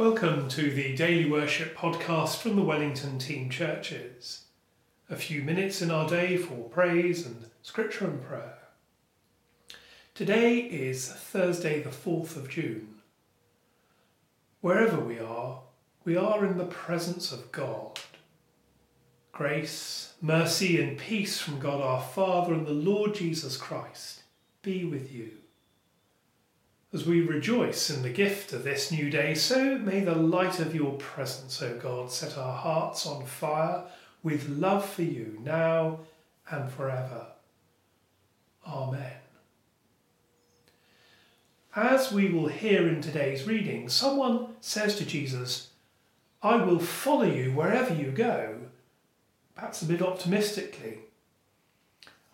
Welcome to the Daily Worship podcast from the Wellington Team Churches. A few minutes in our day for praise and scripture and prayer. Today is Thursday, the 4th of June. Wherever we are, we are in the presence of God. Grace, mercy, and peace from God our Father and the Lord Jesus Christ be with you. As we rejoice in the gift of this new day, so may the light of your presence, O God, set our hearts on fire with love for you now and forever. Amen. As we will hear in today's reading, someone says to Jesus, I will follow you wherever you go, perhaps a bit optimistically.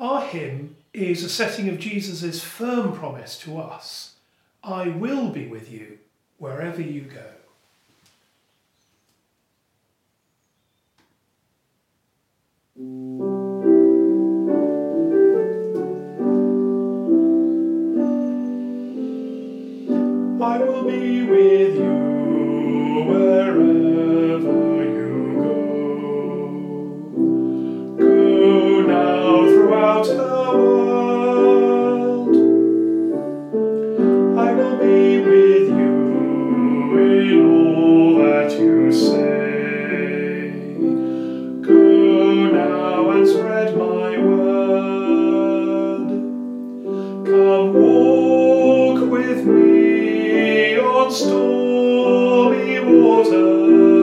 Our hymn is a setting of Jesus' firm promise to us I will be with you wherever you go. Come walk with me on stormy waters.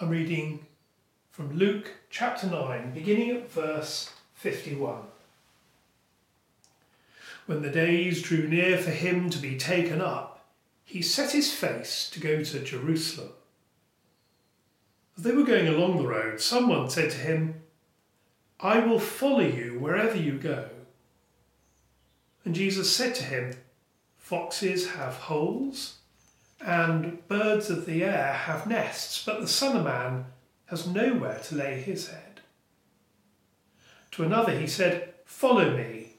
I'm reading from Luke chapter 9, beginning at verse 51. When the days drew near for him to be taken up, he set his face to go to Jerusalem. As they were going along the road, someone said to him, I will follow you wherever you go. And Jesus said to him, Foxes have holes, and birds of the air have nests, but the Son of Man has nowhere to lay his head. To another he said, Follow me.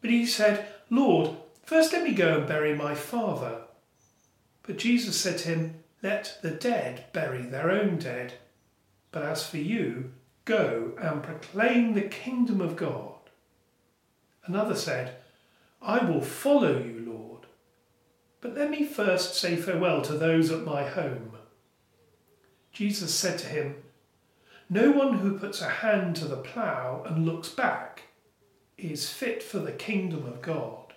But he said, Lord, first let me go and bury my father. But Jesus said to him, Let the dead bury their own dead. But as for you, go and proclaim the kingdom of God. Another said, I will follow you. But let me first say farewell to those at my home. Jesus said to him, No one who puts a hand to the plough and looks back is fit for the kingdom of God.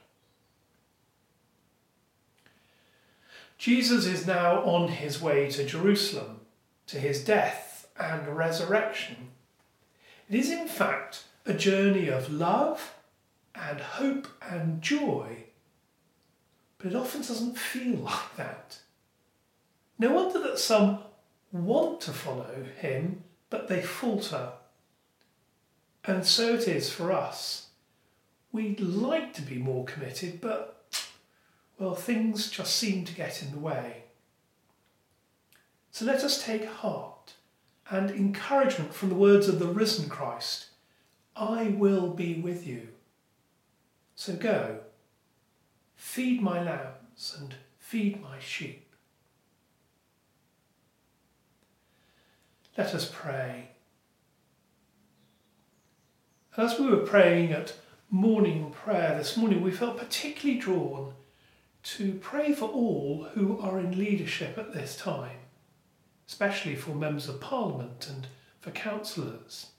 Jesus is now on his way to Jerusalem, to his death and resurrection. It is, in fact, a journey of love and hope and joy, but it often doesn't feel like that. No wonder that some want to follow him, but they falter. And so it is for us. We'd like to be more committed, but, well, things just seem to get in the way. So let us take heart and encouragement from the words of the risen Christ I will be with you. So go, feed my lambs and feed my sheep. Let us pray. As we were praying at morning prayer this morning, we felt particularly drawn to pray for all who are in leadership at this time, especially for members of parliament and for councillors.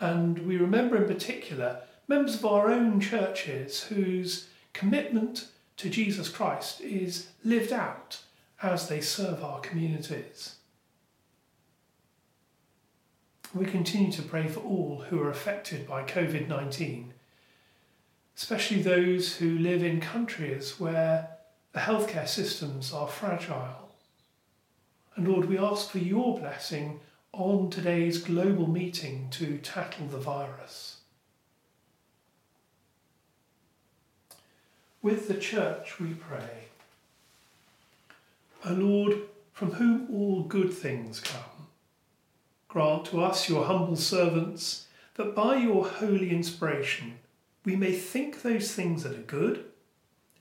And we remember in particular members of our own churches whose commitment to Jesus Christ is lived out as they serve our communities. We continue to pray for all who are affected by COVID 19, especially those who live in countries where the healthcare systems are fragile. And Lord, we ask for your blessing on today's global meeting to tackle the virus. With the church we pray. O Lord, from whom all good things come, grant to us, your humble servants, that by your holy inspiration we may think those things that are good,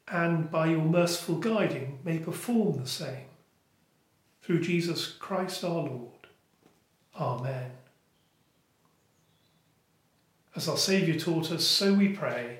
and by your merciful guiding may perform the same. Through Jesus Christ our Lord. Amen. As our Saviour taught us, so we pray.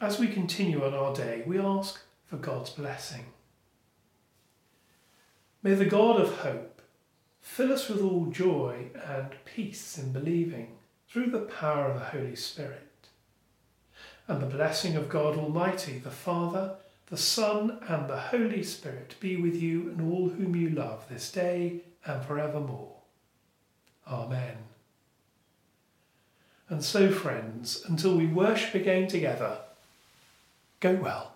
As we continue on our day, we ask for God's blessing. May the God of hope fill us with all joy and peace in believing through the power of the Holy Spirit. And the blessing of God Almighty, the Father, the Son, and the Holy Spirit be with you and all whom you love this day and forevermore. Amen. And so, friends, until we worship again together, Go well.